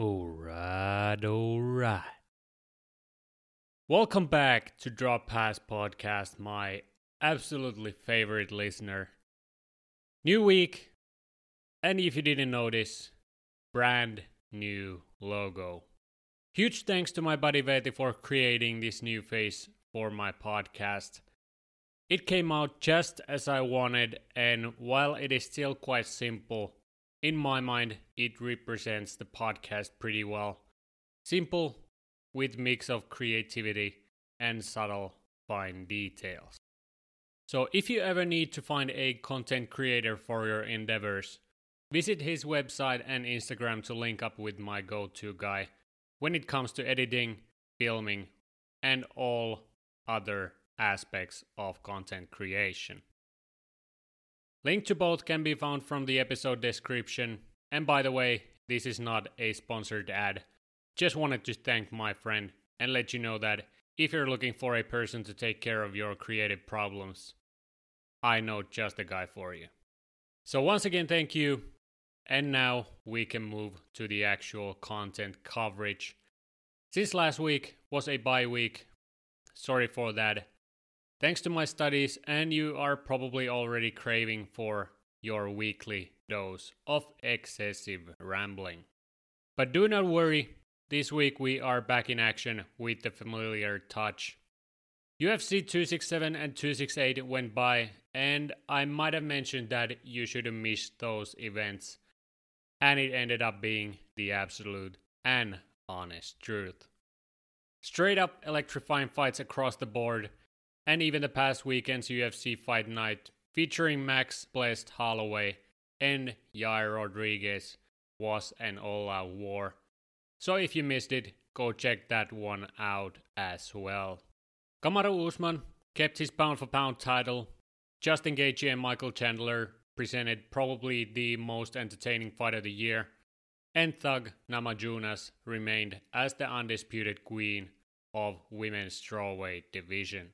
Alright, alright. Welcome back to Drop Pass Podcast, my absolutely favorite listener. New week, and if you didn't notice, brand new logo. Huge thanks to my buddy Veeti for creating this new face for my podcast. It came out just as I wanted, and while it is still quite simple, in my mind, it represents the podcast pretty well. Simple, with mix of creativity and subtle fine details. So if you ever need to find a content creator for your endeavors, visit his website and Instagram to link up with my go-to guy when it comes to editing, filming, and all other aspects of content creation. Link to both can be found from the episode description. And by the way, this is not a sponsored ad. Just wanted to thank my friend and let you know that if you're looking for a person to take care of your creative problems, I know just the guy for you. So, once again, thank you. And now we can move to the actual content coverage. Since last week was a bye week, sorry for that. Thanks to my studies, and you are probably already craving for your weekly dose of excessive rambling. But do not worry, this week we are back in action with the familiar touch. UFC 267 and 268 went by, and I might have mentioned that you shouldn't miss those events. And it ended up being the absolute and honest truth. Straight up electrifying fights across the board and even the past weekend's UFC Fight Night featuring Max Blessed Holloway and Yair Rodriguez was an all-out war. So if you missed it, go check that one out as well. Kamaru Usman kept his pound for pound title. Justin Gaethje and Michael Chandler presented probably the most entertaining fight of the year. And Thug Namajunas remained as the undisputed queen of women's strawweight division.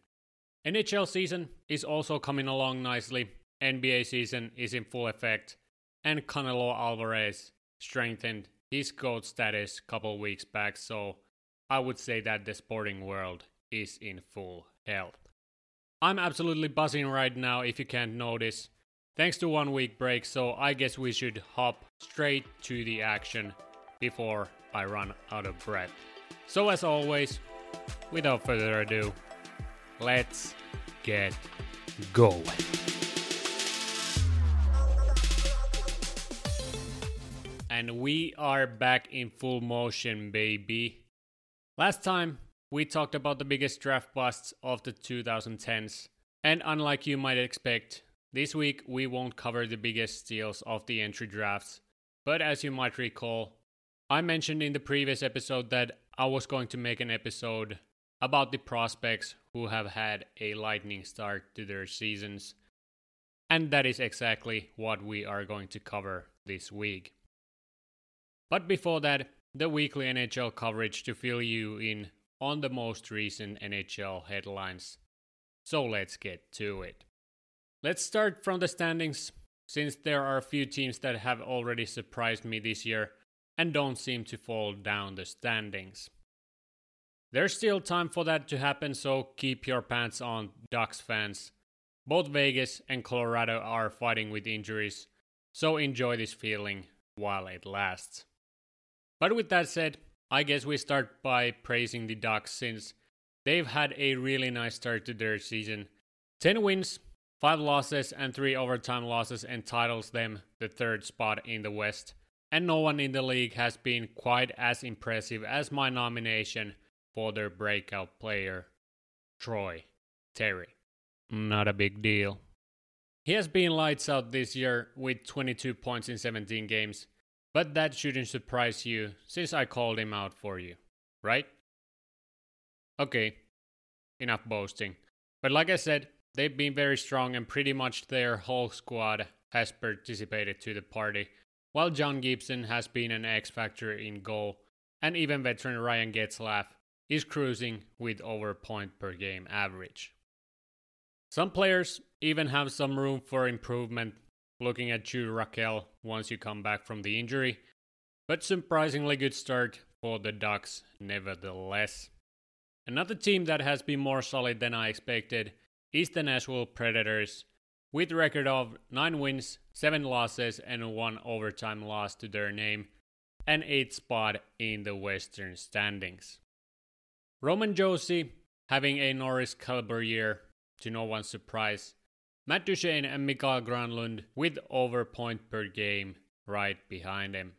NHL season is also coming along nicely. NBA season is in full effect, and Canelo Alvarez strengthened his GOAT status a couple weeks back, so I would say that the sporting world is in full health. I'm absolutely buzzing right now if you can't notice. Thanks to one week break, so I guess we should hop straight to the action before I run out of breath. So as always, without further ado, let's get going. And we are back in full motion, baby. Last time, we talked about the biggest draft busts of the 2010s. And unlike you might expect, this week we won't cover the biggest steals of the entry drafts. But as you might recall, I mentioned in the previous episode that I was going to make an episode about the prospects who have had a lightning start to their seasons. And that is exactly what we are going to cover this week. But before that, the weekly NHL coverage to fill you in on the most recent NHL headlines. So let's get to it. Let's start from the standings, since there are a few teams that have already surprised me this year and don't seem to fall down the standings. There's still time for that to happen, so keep your pants on, Ducks fans. Both Vegas and Colorado are fighting with injuries, so enjoy this feeling while it lasts. But with that said, I guess we start by praising the Ducks since they've had a really nice start to their season. 10 wins, 5 losses, and 3 overtime losses entitles them the third spot in the West. And no one in the league has been quite as impressive as my nomination for their breakout player, Troy Terry. Not a big deal. He has been lights out this year with 22 points in 17 games, but that shouldn't surprise you since I called him out for you, right? Okay, enough boasting. But like I said, they've been very strong and pretty much their whole squad has participated to the party, while John Gibson has been an X factor in goal, and even veteran Ryan Getzlaf is cruising with over point per game average. Some players even have some room for improvement looking at Jude Rakell, once you come back from the injury. but surprisingly good start for the Ducks nevertheless. Another team that has been more solid than I expected is the Nashville Predators, with record of 9 wins, 7 losses, and 1 overtime loss to their name, and 8th spot in the Western standings. Roman Josi having a Norris caliber year, to no one's surprise. Matt Duchene and Mikael Granlund with over point per game right behind him.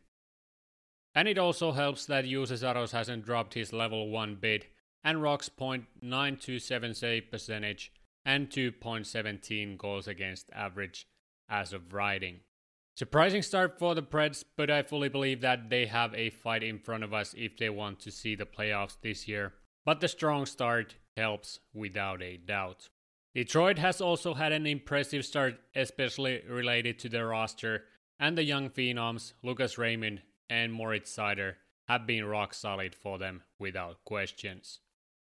And it also helps that Juuse Saros hasn't dropped his level 1 bid and rocks .927 save percentage and 2.17 goals against average as of writing. Surprising start for the Preds, but I fully believe that they have a fight in front of us if they want to see the playoffs this year. But the strong start helps without a doubt. Detroit has also had an impressive start, especially related to their roster, and the young phenoms Lucas Raymond and Moritz Seider have been rock solid for them without questions.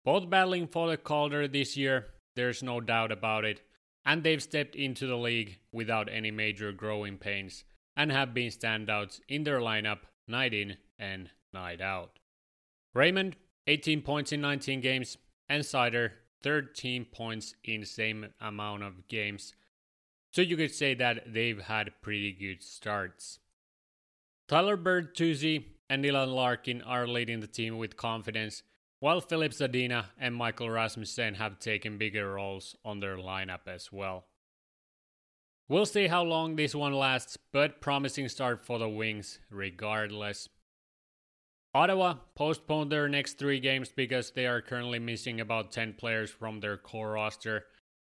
Both battling for the Calder this year, there's no doubt about it, and they've stepped into the league without any major growing pains and have been standouts in their lineup night in and night out. Raymond, 18 points in 19 games, and Seider, 13 points in same amount of games. So you could say that they've had pretty good starts. Tyler Bertuzzi and Dylan Larkin are leading the team with confidence while Filip Zadina and Michael Rasmussen have taken bigger roles on their lineup as well. We'll see how long this one lasts, but promising start for the Wings regardless. Ottawa postponed their next three games because they are currently missing about 10 players from their core roster,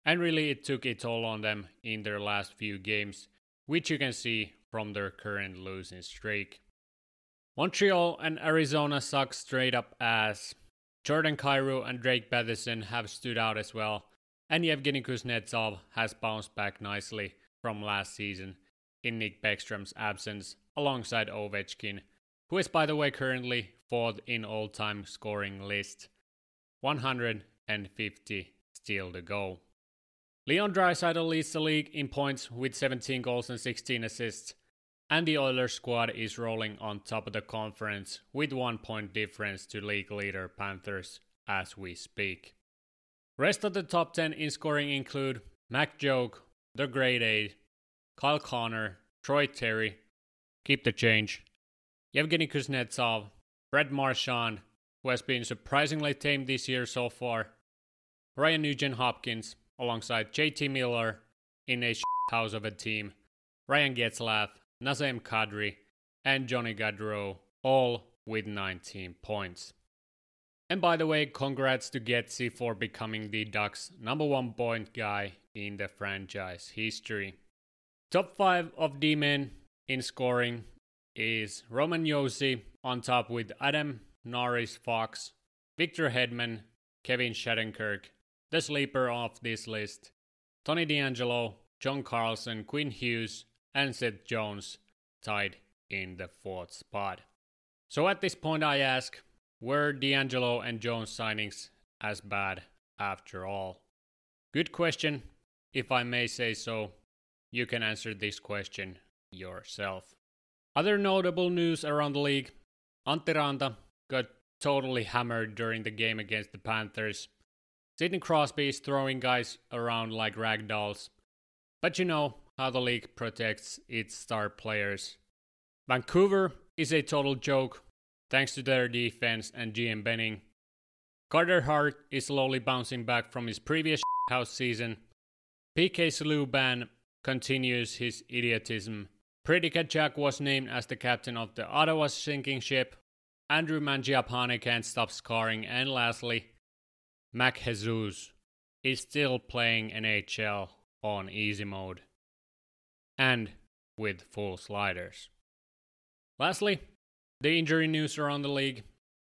and really it took a toll on them in their last few games, which you can see from their current losing streak. Montreal and Arizona suck straight up ass, Jordan Kyrou and Drake Batherson have stood out as well, and Yevgeny Kuznetsov has bounced back nicely from last season in Nick Bäckström's absence alongside Ovechkin, who is by the way currently fourth in all-time scoring list. 150 still to go. Leon Draisaitl leads the league in points with 17 goals and 16 assists, and the Oilers squad is rolling on top of the conference with one point difference to league leader Panthers as we speak. Rest of the top 10 in scoring include Mac Joke, The Great Eight, Kyle Connor, Troy Terry, Keep the Change, Yevgeny Kuznetsov, Brad Marchand, who has been surprisingly tame this year so far, Ryan Nugent Hopkins, alongside JT Miller in a house of a team, Ryan Getzlaf, Nazem Kadri, and Johnny Gaudreau, all with 19 points. And by the way, congrats to Getzy for becoming the Ducks' number one point guy in the franchise history. Top 5 of D men in scoring is Roman Josi on top with Adam Norris Fox, Victor Hedman, Kevin Shattenkirk, the sleeper of this list, Tony DeAngelo, John Carlson, Quinn Hughes, and Seth Jones tied in the fourth spot. So at this point, I ask were DeAngelo and Jones signings as bad after all? Good question. If I may say so, you can answer this question yourself. Other notable news around the league Antti Raanta got totally hammered during the game against the Panthers. Sidney Crosby is throwing guys around like rag dolls. But you know, how the league protects its star players. Vancouver is a total joke thanks to their defense and GM Benning. Carter Hart is slowly bouncing back from his previous house season. PK Subban continues his idiotism. Brady Tkachuk was named as the captain of the Ottawa sinking ship. Andrew Mangiapane can't stop scoring. And lastly, Mac Jesus is still playing NHL on easy mode and with full sliders. Lastly, the injury news around the league.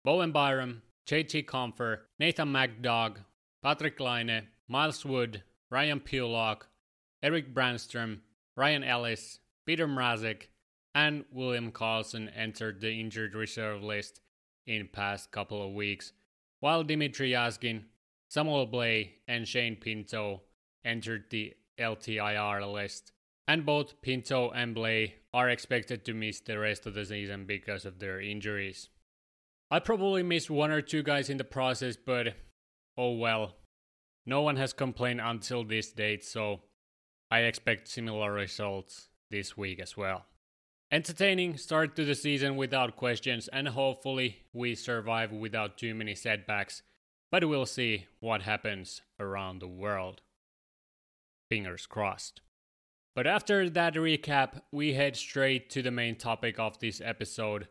Bowen Byram, JT Compher, Nathan MacDoug, Patrik Laine, Miles Wood, Ryan Pulock, Erik Brännström, Ryan Ellis, Petr Mrazek, and William Karlsson entered the injured reserve list in past couple of weeks, while Dmitrij Jaskin, Samuel Blais, and Shane Pinto entered the LTIR list and both Pinto and Blais are expected to miss the rest of the season because of their injuries. I probably missed one or two guys in the process, but oh well. No one has complained until this date, so I expect similar results this week as well. Entertaining start to the season without questions, and hopefully we survive without too many setbacks, but we'll see what happens around the world. Fingers crossed. But after that recap, we head straight to the main topic of this episode,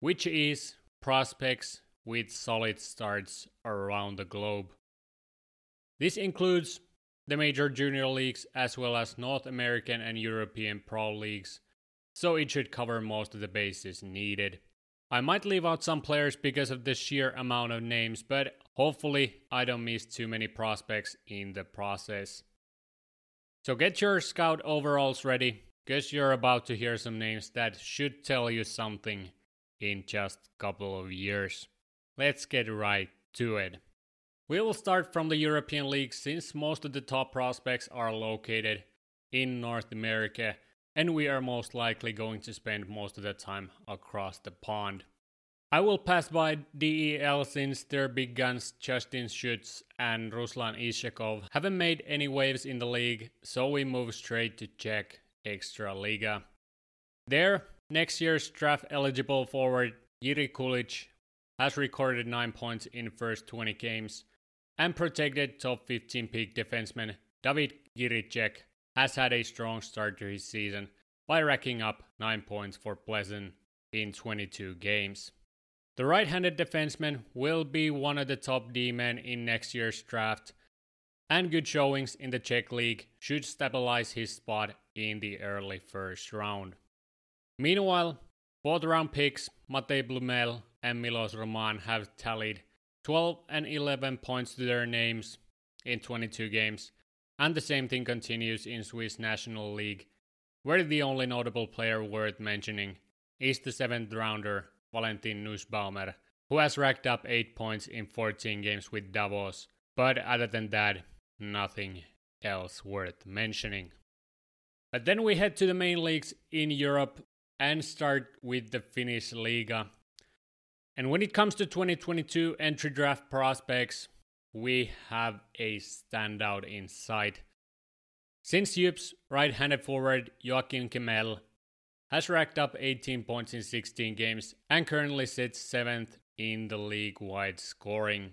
which is prospects with solid starts around the globe. This includes the major junior leagues as well as North American and European pro leagues, so it should cover most of the bases needed. I might leave out some players because of the sheer amount of names, but hopefully I don't miss too many prospects in the process. So get your scout overalls ready, because you're about to hear some names that should tell you something in just a couple of years. Let's get right to it. We will start from the European League since most of the top prospects are located in North America and we are most likely going to spend most of the time across the pond. I will pass by DEL since their big guns Justin Schutz and Ruslan Iskhakov haven't made any waves in the league, so we move straight to Czech Extraliga. There, next year's draft eligible forward Jiri Kulich has recorded 9 points in first 20 games and protected top 15 pick defenseman David Jiricek has had a strong start to his season by racking up 9 points for Pleasant in 22 games. The right handed defenseman will be one of the top D men in next year's draft, and good showings in the Czech League should stabilize his spot in the early first round. Meanwhile, fourth round picks Matej Blumel and Milos Roman have tallied 12 and 11 points to their names in 22 games, and the same thing continues in Swiss National League, where the only notable player worth mentioning is the 7th rounder Valentin Nussbaumer, who has racked up 8 points in 14 games with Davos, but other than that, nothing else worth mentioning. But then we head to the main leagues in Europe and start with the Finnish Liiga, and when it comes to 2022 entry draft prospects, we have a standout in sight. Since JYP's right handed forward Joakim Kemell has racked up 18 points in 16 games and currently sits 7th in the league wide scoring.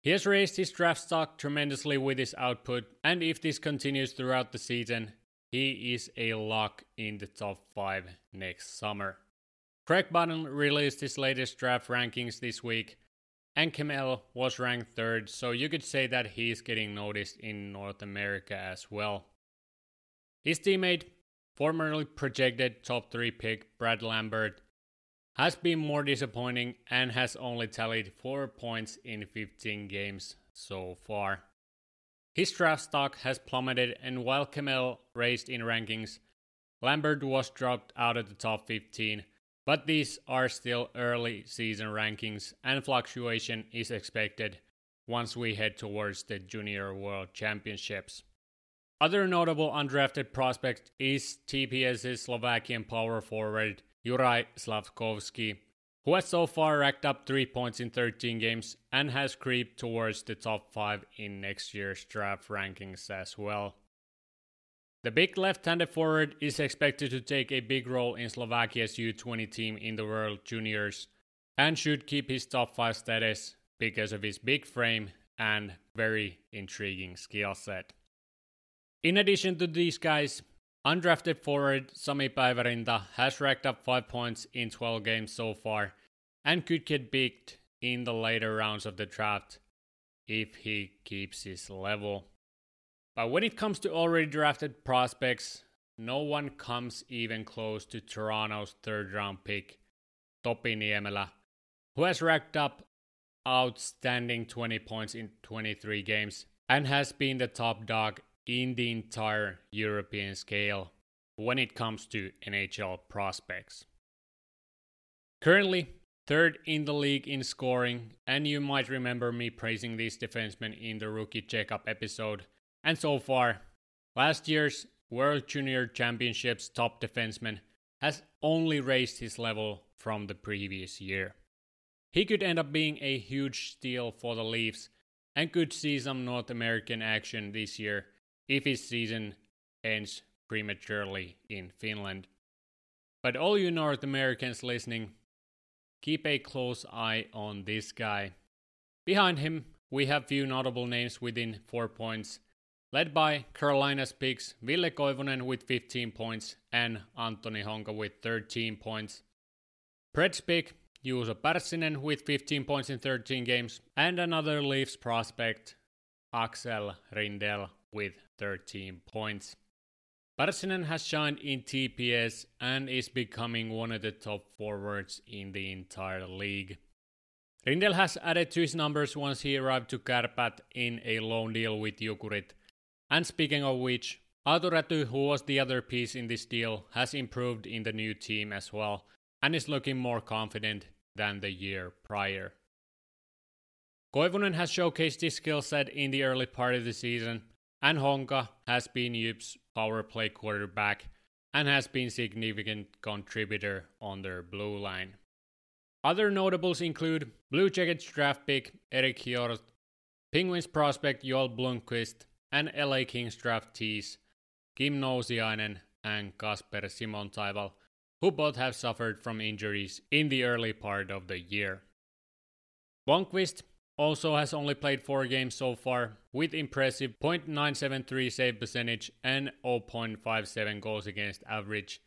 He has raised his draft stock tremendously with his output, and if this continues throughout the season, he is a lock in the top 5 next summer. Craig Button released his latest draft rankings this week, and Kemell was ranked third, so you could say that he's getting noticed in North America as well. His teammate, formerly projected top 3 pick Brad Lambert, has been more disappointing and has only tallied 4 points in 15 games so far. His draft stock has plummeted, and while Kemell raised in rankings, Lambert was dropped out of the top 15 but these are still early season rankings, and fluctuation is expected once we head towards the Junior World Championships. Other notable undrafted prospect is TPS's Slovakian power forward Juraj Slafkovsky, who has so far racked up 3 points in 13 games and has creeped towards the top 5 in next year's draft rankings as well. The big left handed forward is expected to take a big role in Slovakia's U20 team in the World Juniors and should keep his top 5 status because of his big frame and very intriguing skill set. In addition to these guys, undrafted forward Sami Päivärinta has racked up 5 points in 12 games so far and could get picked in the later rounds of the draft if he keeps his level. But when it comes to already drafted prospects, no one comes even close to Toronto's third round pick, Topi Niemelä, who has racked up outstanding 20 points in 23 games and has been the top dog in the entire European scale when it comes to NHL prospects. Currently, third in the league in scoring, and you might remember me praising this defenseman in the rookie checkup episode and so far, last year's World Junior Championships top defenseman, has only raised his level from the previous year. He could end up being a huge steal for the Leafs and could see some North American action this year if his season ends prematurely in Finland. But all you North Americans listening, keep a close eye on this guy. Behind him, we have few notable names within 4 points, led by Carolina's picks Ville Koivunen with 15 points and Anttoni Honka with 13 points. Preds pick Juuso Pärssinen with 15 points in 13 games, and another Leafs prospect, Axel Rindell with 13 points. Pärssinen has shined in TPS and is becoming one of the top forwards in the entire league. Rindell has added to his numbers once he arrived to Kärpät in a loan deal with Jukurit. And speaking of which, Räty, who was the other piece in this deal, has improved in the new team as well and is looking more confident than the year prior. Koivunen has showcased his skill set in the early part of the season, and Honka has been Jyp's power play quarterback and has been significant contributor on their blue line. Other notables include Blue Jackets draft pick Eric Hjort, Penguins prospect Joel Blomqvist, and LA Kings draftees Kim Nousiainen and Kasper Simontaival, who both have suffered from injuries in the early part of the year. Blomqvist also has only played 4 games so far, with impressive .973 save percentage and 0.57 goals against average.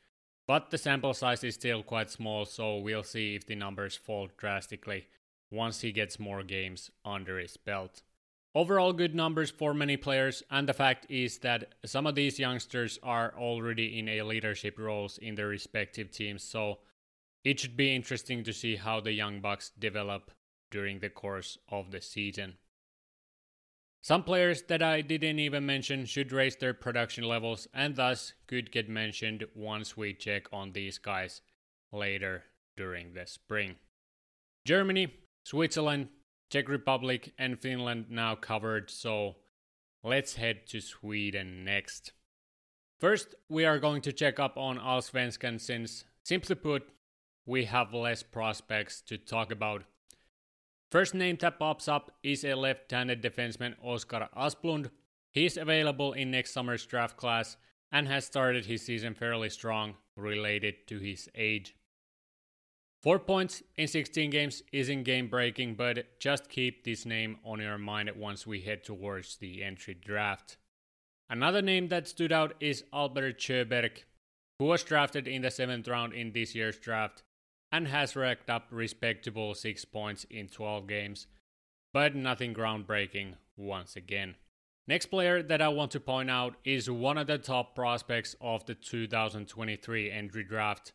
But the sample size is still quite small, so we'll see if the numbers fall drastically once he gets more games under his belt. Overall, good numbers for many players, and the fact is that some of these youngsters are already in a leadership roles in their respective teams, so it should be interesting to see how the Young Bucks develop during the course of the season. Some players that I didn't even mention should raise their production levels and thus could get mentioned once we check on these guys later during the spring. Germany, Switzerland, Czech Republic, and Finland now covered, so let's head to Sweden next. First, we are going to check up on Allsvenskan since, simply put, we have less prospects to talk about. First name that pops up is a left-handed defenseman Oskar Asplund. He's available in next summer's draft class and has started his season fairly strong related to his age. 4 points in 16 games isn't game breaking, but just keep this name on your mind once we head towards the entry draft. Another name that stood out is Albert Sjöberg, who was drafted in the 7th round in this year's draft and has racked up respectable 6 points in 12 games, but nothing groundbreaking once again. Next player that I want to point out is one of the top prospects of the 2023 entry draft,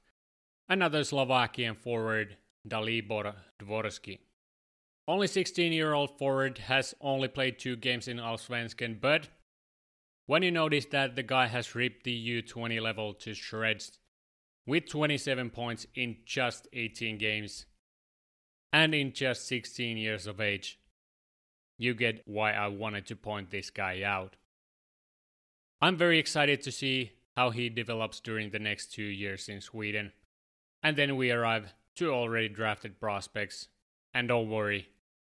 another Slovakian forward, Dalibor Dvorsky. Only 16 year old forward has only played two games in Allsvenskan, but when you notice that the guy has ripped the U20 level to shreds with 27 points in just 18 games and in just 16 years of age, you get why I wanted to point this guy out. I'm very excited to see how he develops during the next two years in Sweden and then we arrive to already drafted prospects, and don't worry,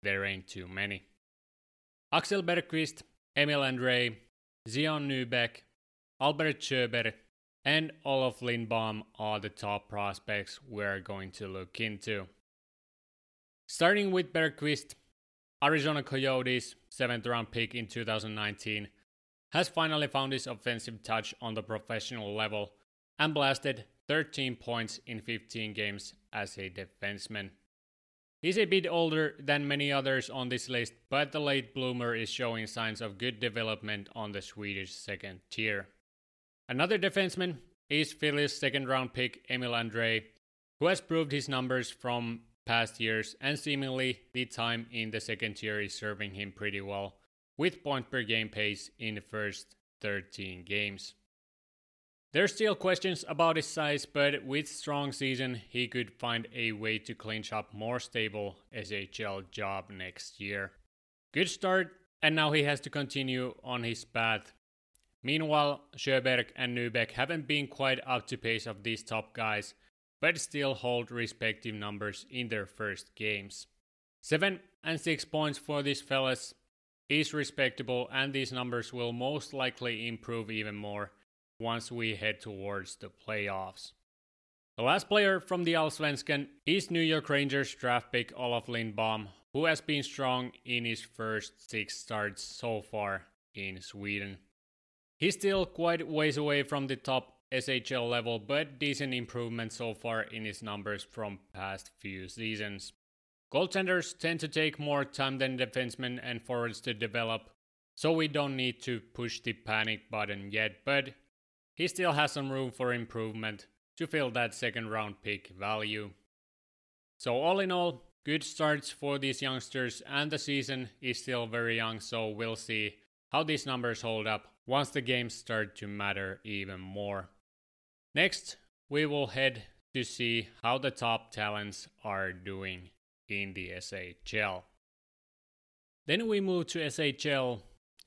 there ain't too many. Axel Bergqvist, Emil André, Zion Nybeck, Albert Sjöberg, and Olof Lindbom are the top prospects we're going to look into. Starting with Bergqvist, Arizona Coyotes, 7th round pick in 2019, has finally found his offensive touch on the professional level and blasted 13 points in 15 games as a defenseman. He's a bit older than many others on this list, but the late bloomer is showing signs of good development on the Swedish second tier. Another defenseman is Philly's second round pick Emil André, who has proved his numbers from past years and seemingly the time in the second tier is serving him pretty well, with point per game pace in the first 13 games. There's still questions about his size, but with strong season, he could find a way to clinch up more stable SHL job next year. Good start, and now he has to continue on his path. Meanwhile, Sjöberg and Nybeck haven't been quite up to pace of these top guys, but still hold respective numbers in their first games. 7 and 6 points for these fellas is respectable, and these numbers will most likely improve even more once we head towards the playoffs. The last player from the Allsvenskan is New York Rangers draft pick Olof Lindbom, who has been strong in his first six starts so far in Sweden. He's still quite ways away from the top SHL level, but decent improvement so far in his numbers from past few seasons. Goaltenders tend to take more time than defensemen and forwards to develop, so we don't need to push the panic button yet, but he still has some room for improvement to fill that second round pick value. So, all in all, good starts for these youngsters, and the season is still very young, so we'll see how these numbers hold up once the games start to matter even more. Next, we will head to see how the top talents are doing in the SHL. Then we move to SHL,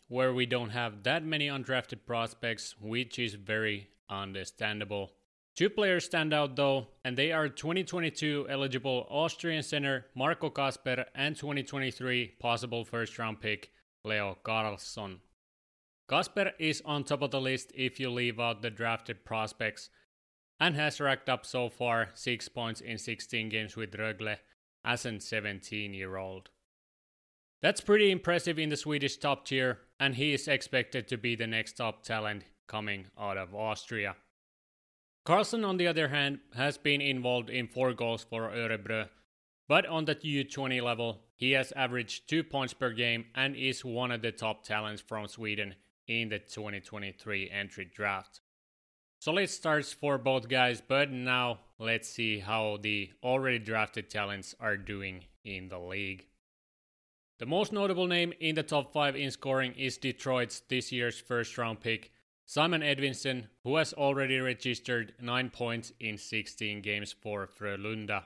where we don't have that many undrafted prospects, which is very understandable. Two players stand out though, and they are 2022 eligible Austrian center Marco Kasper and 2023 possible first round pick Leo Carlsson. Kasper is on top of the list if you leave out the drafted prospects and has racked up so far 6 points in 16 games with Rögle as a 17 year old. That's pretty impressive in the Swedish top tier, and he is expected to be the next top talent coming out of Austria. Carlsson, on the other hand, has been involved in four goals for Örebro, but on the U20 level, he has averaged two points per game and is one of the top talents from Sweden in the 2023 entry draft. Solid starts for both guys, but now let's see how the already drafted talents are doing in the league. The most notable name in the top 5 in scoring is Detroit's this year's first round pick, Simon Edvinsson, who has already registered 9 points in 16 games for Frölunda.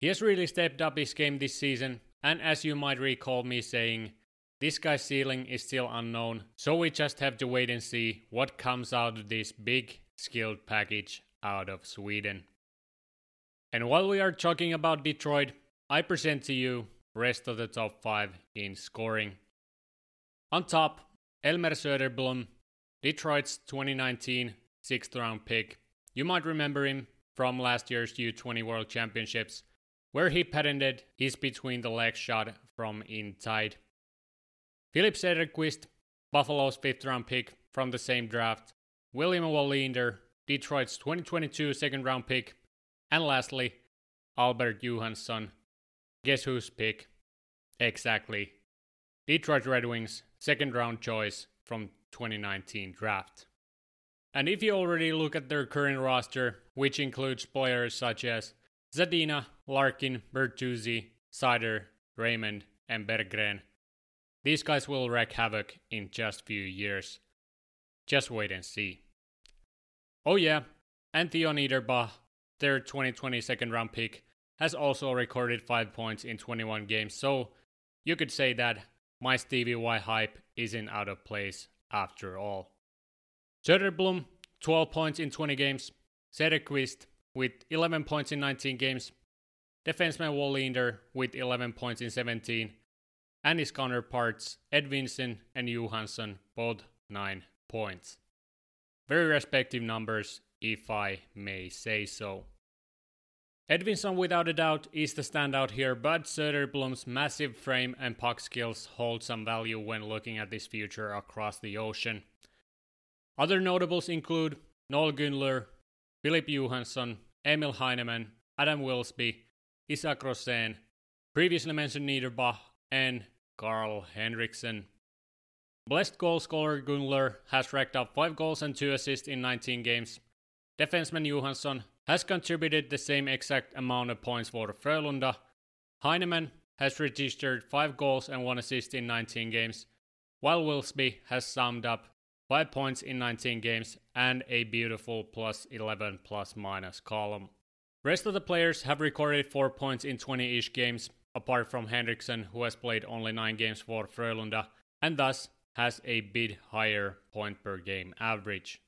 He has really stepped up his game this season, and as you might recall me saying, this guy's ceiling is still unknown, so we just have to wait and see what comes out of this big skilled package out of Sweden. And while we are talking about Detroit, I present to you rest of the top 5 in scoring. On top, Elmer Söderblom, Detroit's 2019 sixth round pick. You might remember him from last year's U20 World Championships, where he patented his between the legs shot from inside. Filip Cederqvist, Buffalo's fifth round pick from the same draft, William Wallinder, Detroit's 2022 second round pick, and lastly, Albert Johansson. Guess whose pick? Exactly. Detroit Red Wings second round choice from 2019 draft. And if you already look at their current roster, which includes players such as Zadina, Larkin, Bertuzzi, Seider, Raymond, and Berggren, these guys will wreak havoc in just few years. Just wait and see. Oh yeah, and Theo their 2020 second round pick, has also recorded 5 points in 21 games, so you could say that my Stevie Y hype isn't out of place after all. Söderblom, 12 points in 20 games. Cederqvist with 11 points in 19 games. Defenseman Wallinder with 11 points in 17 and his counterparts Edvinsson and Johansson both 9 points. Very respective numbers, if I may say so. Edvinsson, without a doubt, is the standout here, but Söderblom's massive frame and puck skills hold some value when looking at this future across the ocean. Other notables include Noel Gunler, Filip Johansson, Emil Heineman, Adam Wilsby, Isak Rosén, previously mentioned Niederbach, and Carl Henriksson. Blessed goal scorer Gunler has racked up 5 goals and 2 assists in 19 games. Defenseman Johansson has contributed the same exact amount of points for Frölunda. Heineman has registered 5 goals and 1 assist in 19 games, while Wilsby has summed up 5 points in 19 games and a beautiful plus 11 plus minus column. Rest of the players have recorded 4 points in 20 ish games, apart from Henriksson, who has played only 9 games for Frölunda, and thus has a bit higher point per game average.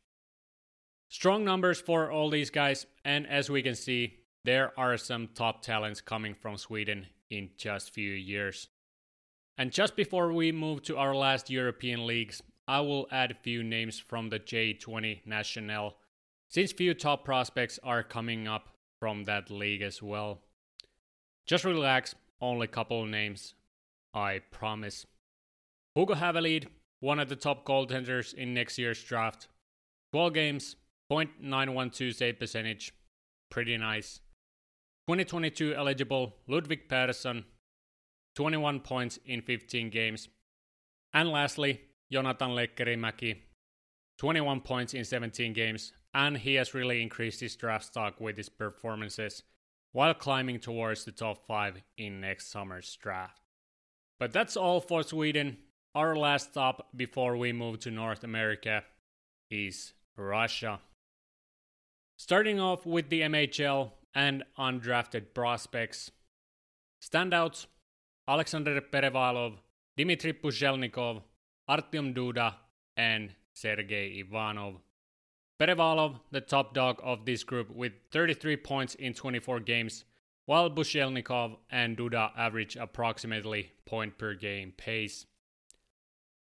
Strong numbers for all these guys, and as we can see, there are some top talents coming from Sweden in just few years. And just before we move to our last European leagues, I will add a few names from the J20 National, since few top prospects are coming up from that league as well. Just relax, only a couple names, I promise. Hugo Havelid, one of the top goaltenders in next year's draft. 12 games, 0.912 save percentage, pretty nice. 2022 eligible Ludwig Persson, 21 points in 15 games. And lastly, Jonathan Lekkerimäki, 21 points in 17 games, and he has really increased his draft stock with his performances while climbing towards the top 5 in next summer's draft. But that's all for Sweden. Our last stop before we move to North America is Russia. Starting off with the MHL and undrafted prospects. Standouts Alexander Perevalov, Dmitry Pushelnikov, Artyom Duda, and Sergei Ivanov. Perevalov, the top dog of this group, with 33 points in 24 games, while Pushelnikov and Duda average approximately point per game pace.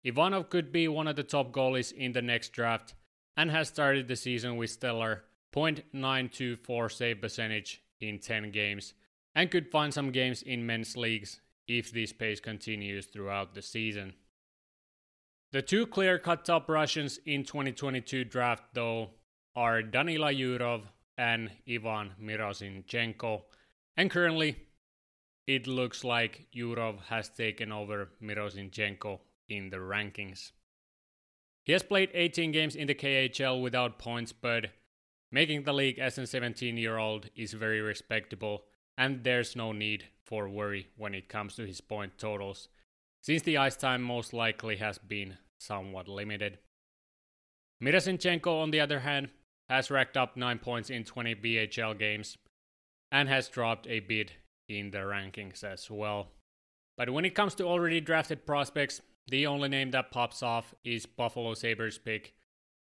Ivanov could be one of the top goalies in the next draft and has started the season with stellar .924 save percentage in 10 games and could find some games in men's leagues if this pace continues throughout the season. The two clear-cut top Russians in 2022 draft though are Danila Yurov and Ivan Miroshnichenko, and currently it looks like Yurov has taken over Miroshnichenko in the rankings. He has played 18 games in the KHL without points, but making the league as a 17 year old is very respectable, and there's no need for worry when it comes to his point totals, since the ice time most likely has been somewhat limited. Miroshnichenko, on the other hand, has racked up 9 points in 20 VHL games and has dropped a bit in the rankings as well. But when it comes to already drafted prospects, the only name that pops off is Buffalo Sabres pick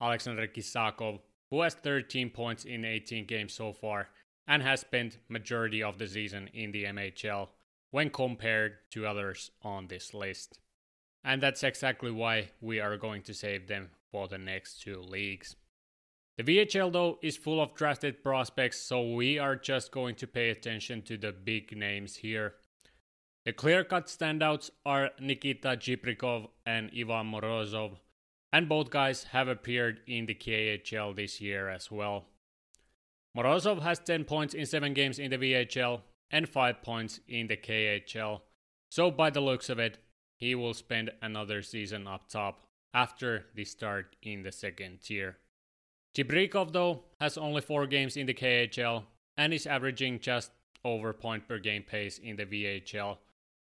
Alexander Kisakov, who has 13 points in 18 games so far and has spent majority of the season in the MHL when compared to others on this list. And that's exactly why we are going to save them for the next two leagues. The VHL though is full of drafted prospects, so we are just going to pay attention to the big names here. The clear-cut standouts are Nikita Chibrikov and Ivan Morozov, and both guys have appeared in the KHL this year as well. Morozov has 10 points in 7 games in the VHL and 5 points in the KHL, so by the looks of it, he will spend another season up top after the start in the second tier. Chibrikov, though, has only four games in the KHL and is averaging just over point per game pace in the VHL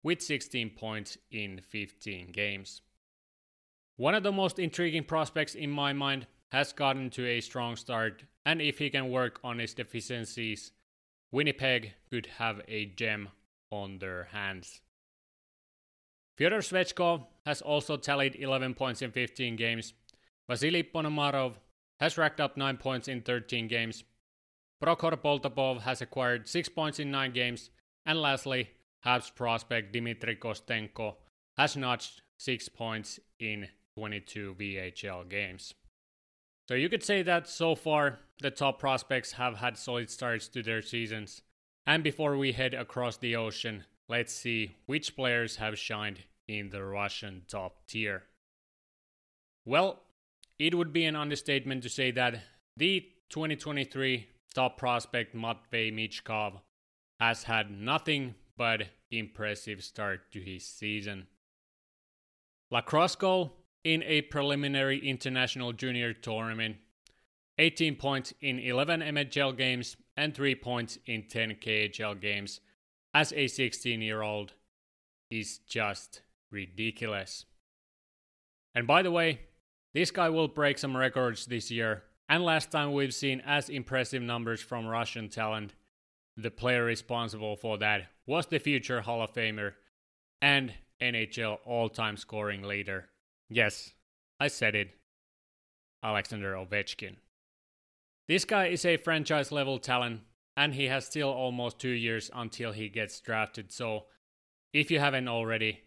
with 16 points in 15 games. One of the most intriguing prospects in my mind has gotten to a strong start, and if he can work on his deficiencies, Winnipeg could have a gem on their hands. Fyodor Svechkov has also tallied 11 points in 15 games. Vasily Ponomarov has racked up 9 points in 13 games. Prokhor Poltapov has acquired 6 points in 9 games. And lastly, Habs prospect Dmitry Kostenko has notched 6 points in 22 VHL games. So you could say that so far the top prospects have had solid starts to their seasons. And before we head across the ocean, let's see which players have shined in the Russian top tier. Well, it would be an understatement to say that the 2023 top prospect Matvei Michkov has had nothing but impressive start to his season. Lacrosse goal in a preliminary international junior tournament, 18 points in 11 MHL games and 3 points in 10 KHL games as a 16 year old is just ridiculous. And by the way, this guy will break some records this year, and last time we've seen as impressive numbers from Russian talent. The player responsible for that was the future Hall of Famer and NHL all time scoring leader, Yes, I said it. Alexander Ovechkin. This guy is a franchise level talent, and he has still almost two years until he gets drafted. So, if you haven't already,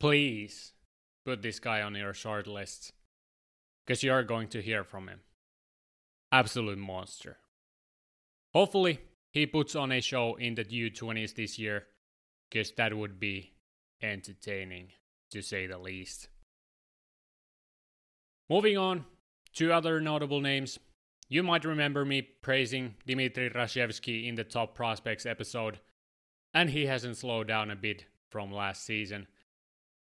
please put this guy on your short list because you are going to hear from him. Absolute monster. Hopefully, he puts on a show in the U20s this year because that would be entertaining to say the least. Moving on to other notable names. You might remember me praising Dmitry Rashevsky in the top prospects episode, and he hasn't slowed down a bit from last season.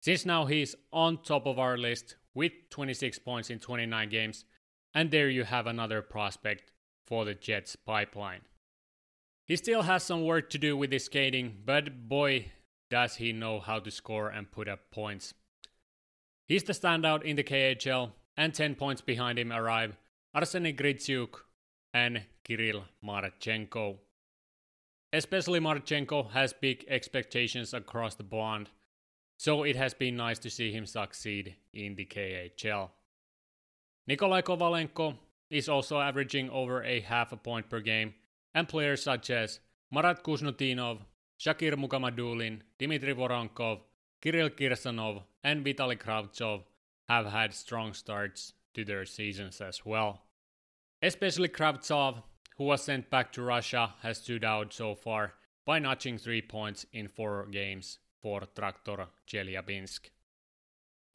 Since now he's on top of our list with 26 points in 29 games, and there you have another prospect for the Jets pipeline. He still has some work to do with his skating, but boy, does he know how to score and put up points. He's the standout in the KHL, and 10 points behind him arrive Arseny Gritsyuk and Kirill Marchenko. Especially Marchenko has big expectations across the bond, so it has been nice to see him succeed in the KHL. Nikolai Kovalenko is also averaging over a half a point per game, and players such as Marat Khusnutdinov, Shakir Mukhamadullin, Dmitry Voronkov, Kirill Kirsanov, and Vitaly Kravtsov have had strong starts to their seasons as well. Especially Kravtsov, who was sent back to Russia, has stood out so far by notching three points in four games for Traktor Chelyabinsk.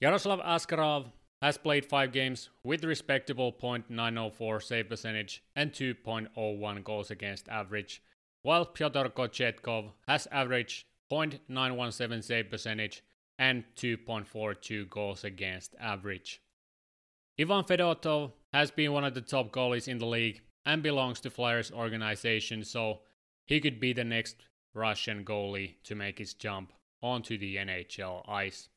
Yaroslav Askarov has played five games with respectable .904 save percentage and 2.01 goals against average, while Pyotr Kochetkov has averaged .917 save percentage and 2.42 goals against average. Ivan Fedotov has been one of the top goalies in the league and belongs to Flyers organization, so he could be the next Russian goalie to make his jump onto the NHL ice.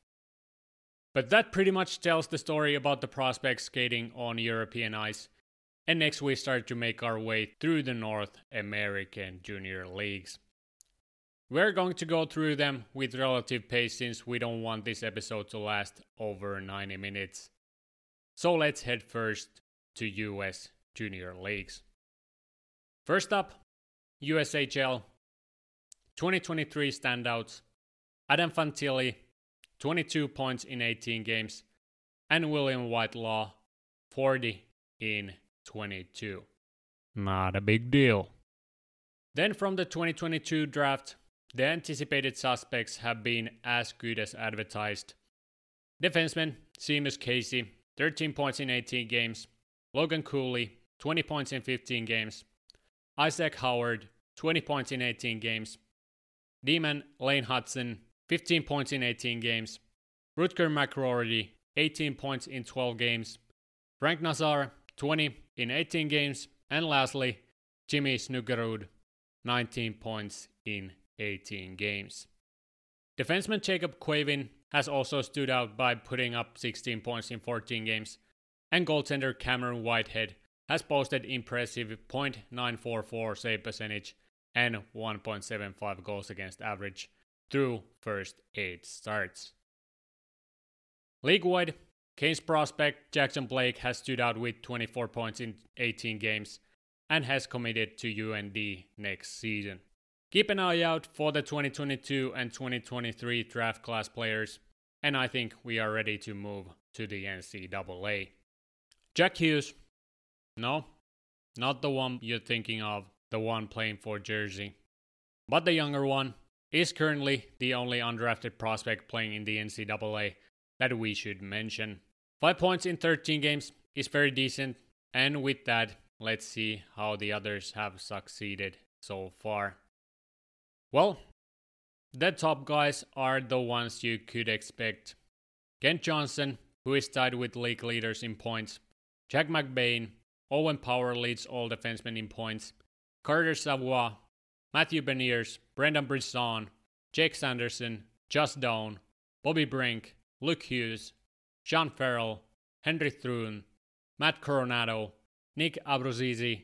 But that pretty much tells the story about the prospects skating on European ice. And next we start to make our way through the North American junior leagues. We're going to go through them with relative pace since we don't want this episode to last over 90 minutes. So let's head first to US junior leagues. First up, USHL 2023 standouts Adam Fantilli, 22 points in 18 games, and William Whitelaw, 40 in 22. Not a big deal. Then from the 2022 draft, the anticipated suspects have been as good as advertised. Defenseman Seamus Casey, 13 points in 18 games. Logan Cooley, 20 points in 15 games. Isaac Howard, 20 points in 18 games. Demon Lane Hutson, 15 points in 18 games. Rutger McGroarty, 18 points in 12 games. Frank Nazar, 20 in 18 games. And lastly, Jimmy Snuggerud, 19 points in 18 games. Defenseman Jacob Guevin has also stood out by putting up 16 points in 14 games, and goaltender Cameron Whitehead has posted impressive .944 save percentage and 1.75 goals against average through first 8 starts. League-wide, Canes prospect Jackson Blake has stood out with 24 points in 18 games and has committed to UND next season. Keep an eye out for the 2022 and 2023 draft class players, and I think we are ready to move to the NCAA. Jack Hughes. No, not the one you're thinking of, the one playing for Jersey. But the younger one is currently the only undrafted prospect playing in the NCAA that we should mention. 5 points in 13 games is very decent, and with that, let's see how the others have succeeded so far. Well, the top guys are the ones you could expect. Kent Johnson, who is tied with league leaders in points. Jack McBain, Owen Power leads all defensemen in points. Carter Savoie, Matthew Beniers, Brendan Brisson, Jake Sanderson, Josh Doan, Bobby Brink, Luke Hughes, Sean Farrell, Henry Thrun, Matt Coronato, Nick Abruzzese,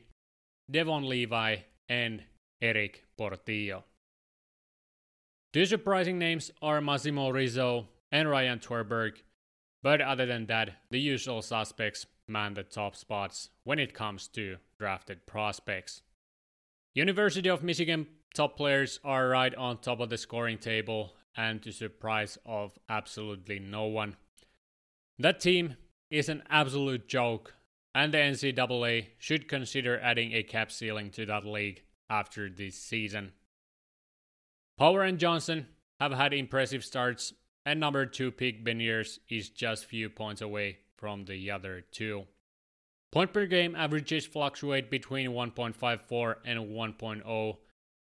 Devon Levi, and Erik Portillo. Two surprising names are Massimo Rizzo and Ryan Tverberg, But other than that, the usual suspects man the top spots when it comes to drafted prospects. University of Michigan top players are right on top of the scoring table and to surprise of absolutely no one. That team is an absolute joke and the NCAA should consider adding a cap ceiling to that league after this season. Power and Johnson have had impressive starts and number 2 pick Beniers is just few points away from the other two. Point per game averages fluctuate between 1.54 and 1.0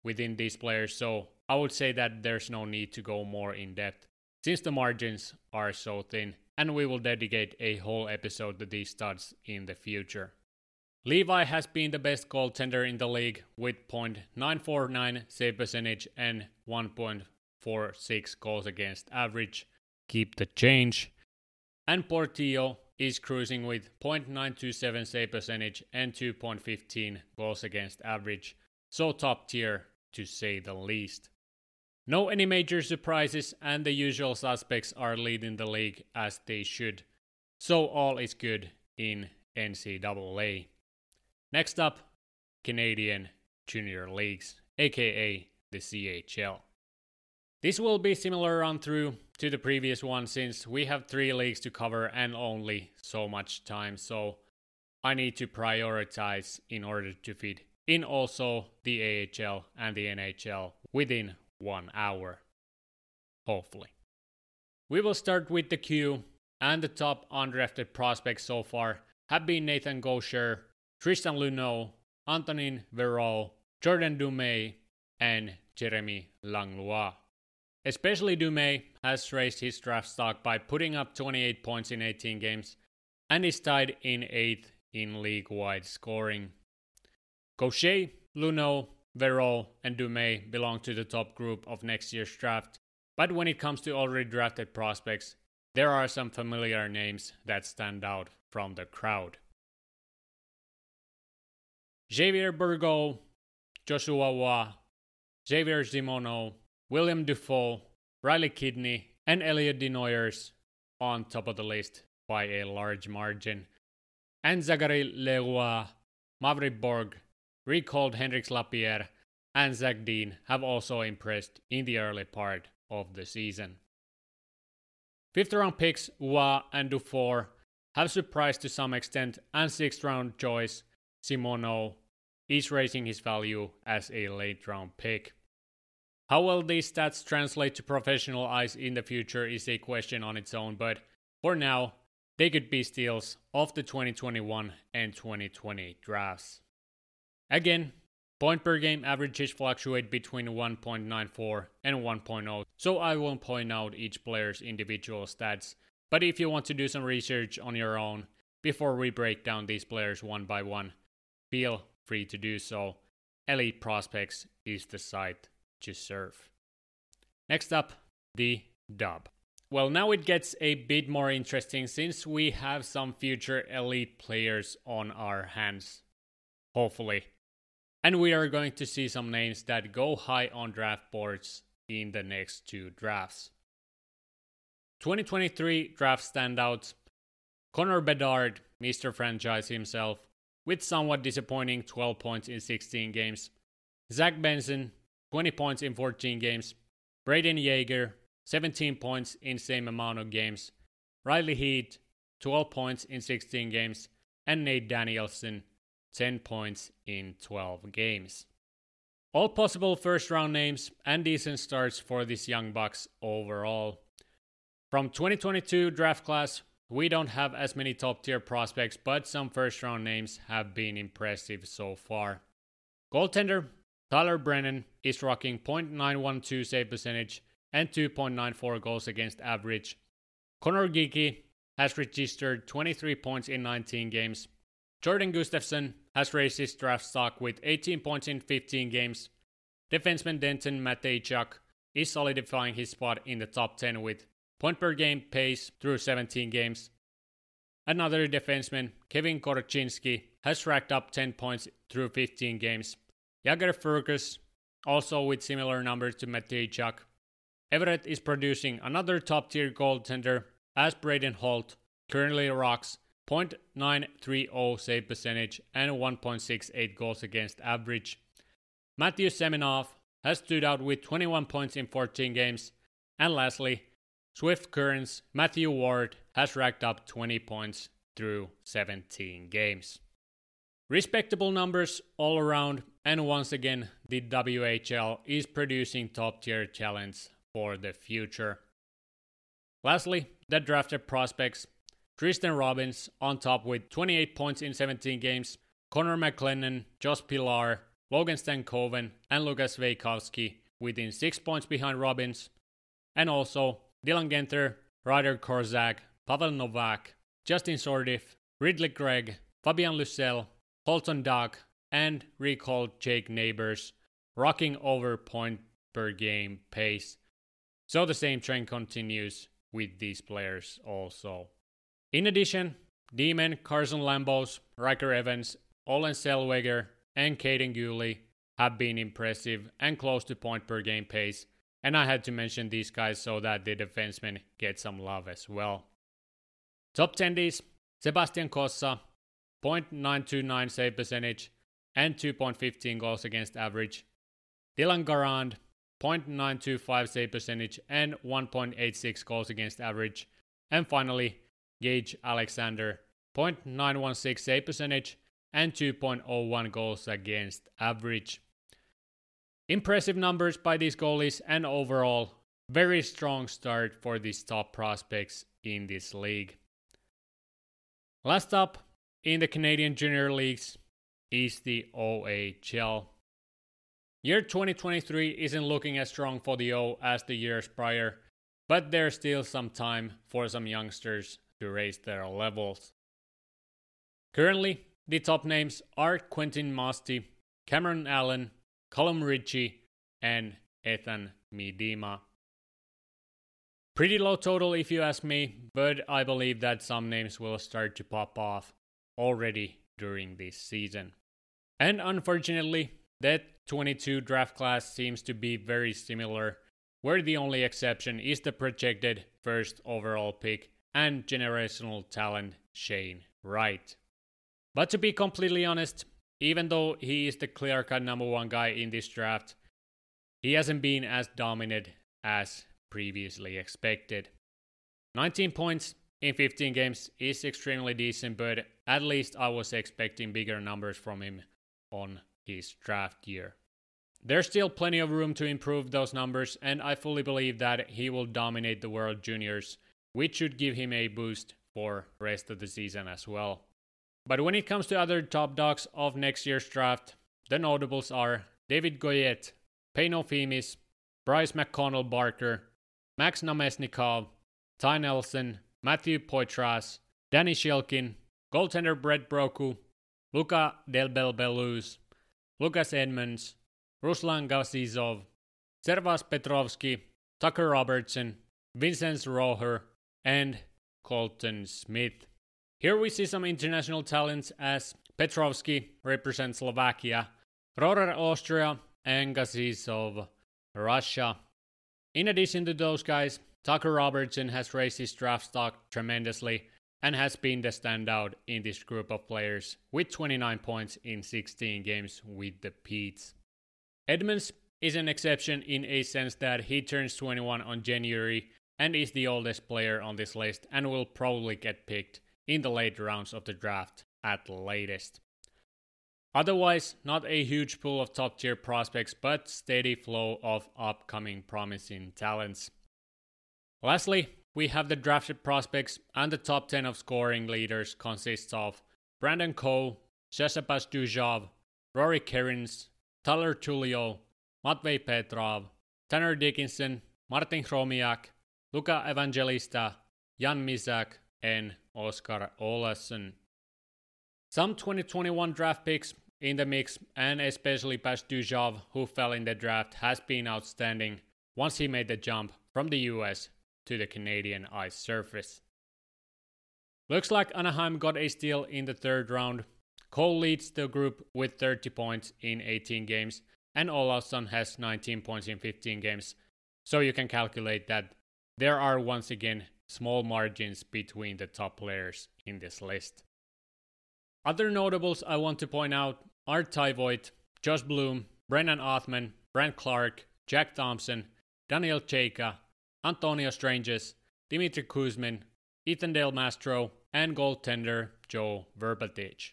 within these players, so I would say that there's no need to go more in depth since the margins are so thin, and we will dedicate a whole episode to these studs in the future. Levi has been the best goaltender in the league with .949 save percentage and 1.46 goals against average. Keep the change. And Portillo is cruising with .927 save percentage and 2.15 goals against average, so top tier to say the least. No any major surprises and the usual suspects are leading the league as they should. So all is good in NCAA. Next up, Canadian Junior Leagues, aka the CHL. This will be similar run through to the previous one since we have three leagues to cover and only so much time, so I need to prioritize in order to fit in also the AHL and the NHL within one hour. Hopefully. We will start with the queue, and the top undrafted prospects so far have been Nathan Gaucher, Tristan Luneau, Antonin Verreault, Jordan Dumais, and Jeremy Langlois. Especially Dumais has raised his draft stock by putting up 28 points in 18 games and is tied in 8th in league wide scoring. Gaucher, Luneau, Verreault, and Dumais belong to the top group of next year's draft, but when it comes to already drafted prospects, there are some familiar names that stand out from the crowd. Xavier Bourgault, Joshua Roy, Xavier Simoneau, William Dufour, Riley Kidney, and Elliot Desnoyers on top of the list by a large margin. And Zachary L'Heureux, Maverick Bourque, recalled Hendrix Lapierre, and Zach Dean have also impressed in the early part of the season. Fifth round picks Roy and Dufour have surprised to some extent, and sixth round choice Simoneau is raising his value as a late round pick. How well these stats translate to professional eyes in the future is a question on its own, but for now, they could be steals of the 2021 and 2020 drafts. Again, point per game averages fluctuate between 1.94 and 1.0, so I won't point out each player's individual stats, but if you want to do some research on your own before we break down these players one by one, feel free to do so. Elite Prospects is the site to serve. Next up, the dub. Well, now it gets a bit more interesting since we have some future elite players on our hands. Hopefully. And we are going to see some names that go high on draft boards in the next two drafts. 2023 draft standouts Connor Bedard, Mr. Franchise himself, with somewhat disappointing 12 points in 16 games. Zach Benson, 20 points in 14 games. Brayden Yager, 17 points in same amount of games. Riley Heidt, 12 points in 16 games. And Nate Danielson, 10 points in 12 games. All possible first round names and decent starts for this Young Bucks overall. From 2022 draft class, we don't have as many top tier prospects, but some first round names have been impressive so far. Goaltender Tyler Brennan is rocking .912 save percentage and 2.94 goals against average. Connor Geekie has registered 23 points in 19 games. Jordan Gustafson has raised his draft stock with 18 points in 15 games. Defenseman Denton Mateychuk is solidifying his spot in the top 10 with point per game pace through 17 games. Another defenseman, Kevin Korchinski, has racked up 10 points through 15 games. Jagger Firkus, also with similar numbers to Mateychuk. Everett is producing another top tier goaltender as Braden Holt currently rocks 0.930 save percentage and 1.68 goals against average. Matthew Semenov has stood out with 21 points in 14 games. And lastly, Swift Currents Matthew Ward has racked up 20 points through 17 games. Respectable numbers all around, and once again, the WHL is producing top tier talents for the future. Lastly, the drafted prospects Tristen Robins on top with 28 points in 17 games, Connor McClennon, Josh Pillar, Logan Stankoven, and Lukas Svejkovsky within 6 points behind Robins, and also Dylan Guenther, Ryder Korczak, Pavel Novak, Justin Sourdif, Ridly Greig, Fabian Lysell, Colton Dach, and recalled Jake Neighbors, rocking over point per game pace. So the same trend continues with these players also. In addition, Demon, Carson Lambos, Ryker Evans, Olen Zellweger, and Kaiden Guhle have been impressive and close to point per game pace, and I had to mention these guys so that the defensemen get some love as well. Top 10 Sebastian Cossa, 0.929 save percentage and 2.15 goals against average. Dylan Garand, 0.925 save percentage and 1.86 goals against average. And finally, Gage Alexander, 0.916 save percentage and 2.01 goals against average. Impressive numbers by these goalies and overall very strong start for these top prospects in this league. Last up in the Canadian Junior Leagues is the OHL. Year 2023 isn't looking as strong for the O as the years prior, but there's still some time for some youngsters to raise their levels. Currently, the top names are Quentin Musty, Cameron Allen, Callum Ritchie, and Ethan Miedema. Pretty low total if you ask me, but I believe that some names will start to pop off already during this season. And unfortunately, that 22 draft class seems to be very similar, where the only exception is the projected first overall pick and generational talent Shane Wright. But to be completely honest, even though he is the clear cut number one guy in this draft, he hasn't been as dominant as previously expected. 19 points in 15 games is extremely decent, but at least I was expecting bigger numbers from him on his draft year. There's still plenty of room to improve those numbers, and I fully believe that he will dominate the World Juniors, which should give him a boost for rest of the season as well. But when it comes to other top dogs of next year's draft, the notables are David Goyette, Pano Fimis, Bryce McConnell Barker, Max Namestnikov, Ty Nelson, Matthew Poitras, Danny Shilkin, goaltender Brett Brochu, Luca Del Bel Belluz, Lucas Edmonds, Ruslan Gazizov, Servas Petrovski, Tucker Robertson, Vincent Rohrer, and Colton Smith. Here we see some international talents as Petrovski represents Slovakia, Rohrer Austria, and Gazizov Russia. In addition to those guys, Tucker Robertson has raised his draft stock tremendously and has been the standout in this group of players with 29 points in 16 games with the Petes. Edmonds is an exception in a sense that he turns 21 on January and is the oldest player on this list and will probably get picked in the late rounds of the draft at latest. Otherwise, not a huge pool of top tier prospects, but steady flow of upcoming promising talents. Lastly, we have the drafted prospects, and the top 10 of scoring leaders consists of Brandon Coe, Sasha Pastujov, Rory Kerins, Tyler Tullio, Matvey Petrov, Tanner Dickinson, Martin Chromiak, Luca Evangelista, Jan Mysak, and Oscar Olausson. Some 2021 draft picks in the mix, and especially Pastujov, who fell in the draft, has been outstanding once he made the jump from the US to the Canadian ice surface. Looks like Anaheim got a steal in the third round. Cole leads the group with 30 points in 18 games, and Olausson has 19 points in 15 games. So you can calculate that there are once again small margins between the top players in this list. Other notables I want to point out are Ty Voit, Josh Bloom, Brennan Othmann, Brent Clark, Jack Thompson, Daniel Chayka, Antonio Stranges, Dimitri Kuzmin, Ethan Del Mastro, and goaltender Joe Vrbetic.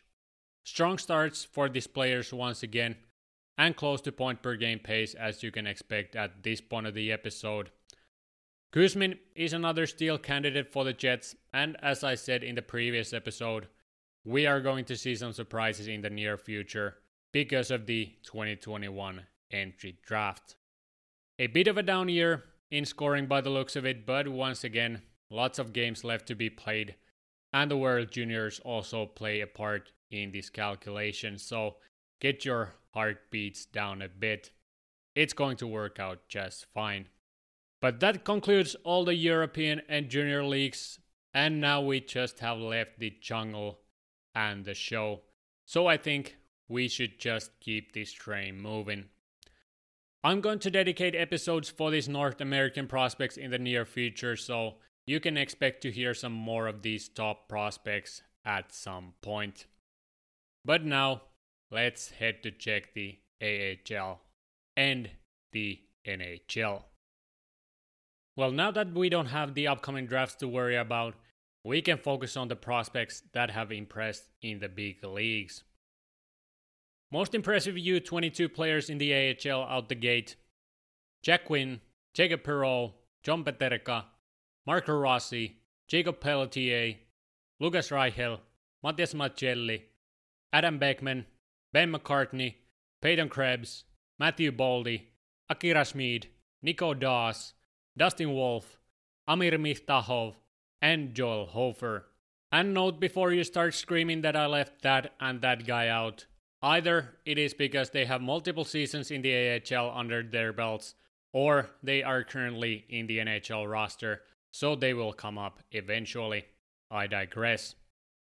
Strong starts for these players once again, and close to point per game pace as you can expect at this point of the episode. Kuzmin is another steal candidate for the Jets, and as I said in the previous episode, we are going to see some surprises in the near future because of the 2021 entry draft. A bit of a down year in scoring by the looks of it, but once again, lots of games left to be played, and the World Juniors also play a part in this calculation, so get your heartbeats down a bit. It's going to work out just fine. But that concludes all the European and Junior leagues, and now we just have left the jungle and the show. So I think we should just keep this train moving. I'm going to dedicate episodes for these North American prospects in the near future, so you can expect to hear some more of these top prospects at some point. But now, let's head to check the AHL and the NHL. Well, now that we don't have the upcoming drafts to worry about, we can focus on the prospects that have impressed in the big leagues. Most impressive U22 players in the AHL out the gate Jack Quinn, Jacob Perreault, John Peterka, Marco Rossi, Jacob Pelletier, Lucas Reichel, Matias Maccelli, Adam Beckman, Ben McCartney, Peyton Krebs, Matthew Boldy, Akira Schmid, Nico Daws, Dustin Wolf, Amir Miftakhov, and Joel Hofer. And note before you start screaming that I left that and that guy out, either it is because they have multiple seasons in the AHL under their belts, or they are currently in the NHL roster, so they will come up eventually. I digress.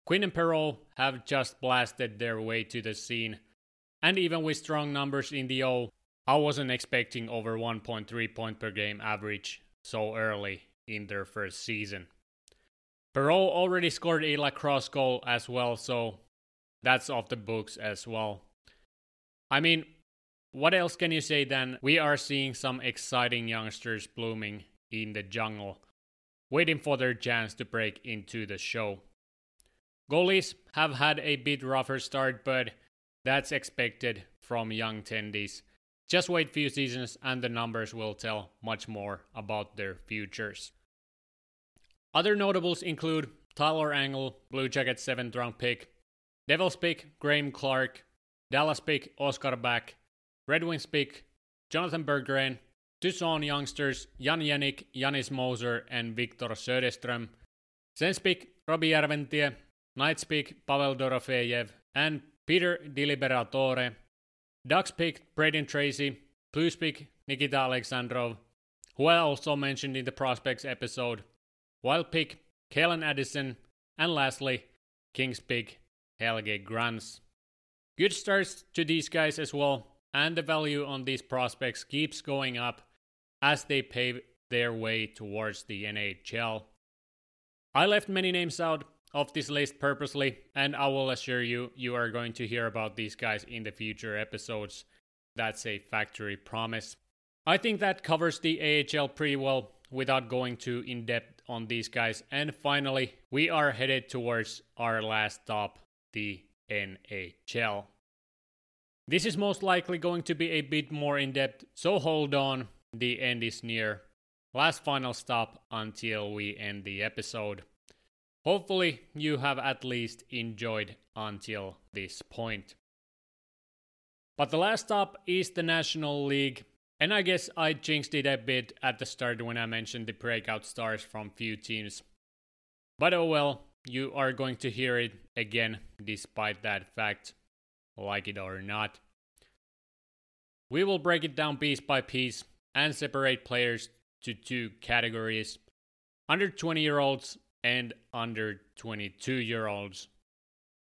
Quinn and Perreault have just blasted their way to the scene, and even with strong numbers in the O, I wasn't expecting over 1.3 point per game average so early in their first season. Perreault already scored a lacrosse goal as well, so that's off the books as well. I mean, what else can you say than we are seeing some exciting youngsters blooming in the jungle, waiting for their chance to break into the show. Goalies have had a bit rougher start, but that's expected from young tendies. Just wait few seasons and the numbers will tell much more about their futures. Other notables include Tyler Angle, Blue Jackets 7th round pick, Devils pick Graham Clark, Dallas pick Oscar Back, Red Wings pick Jonathan Berggren, Tucson youngsters Jan Jenik, Janis Moser, and Victor Söderström, Sens pick Robbie Järventie, Knights pick Pavel Dorofeyev, and Peter Diliberatore, Ducks pick Brayden Tracey, Blues pick Nikita Alexandrov, who I also mentioned in the prospects episode, Wild pick Calen Addison, and lastly, Kings pick Helge Grans. Good starts to these guys as well, and the value on these prospects keeps going up as they pave their way towards the NHL. I left many names out of this list purposely, and I will assure you, you are going to hear about these guys in the future episodes. That's a factory promise. I think that covers the AHL pretty well without going too in depth on these guys. And finally, we are headed towards our last stop, the NHL. This is most likely going to be a bit more in depth, so hold on, the end is near. Last final stop until we end the episode. Hopefully, you have at least enjoyed until this point. But the last stop is the National League, and I guess I jinxed it a bit at the start when I mentioned the breakout stars from few teams. But oh well, you are going to hear it again despite that fact, like it or not. We will break it down piece by piece and separate players to two categories under 20 year olds and under 22 year olds.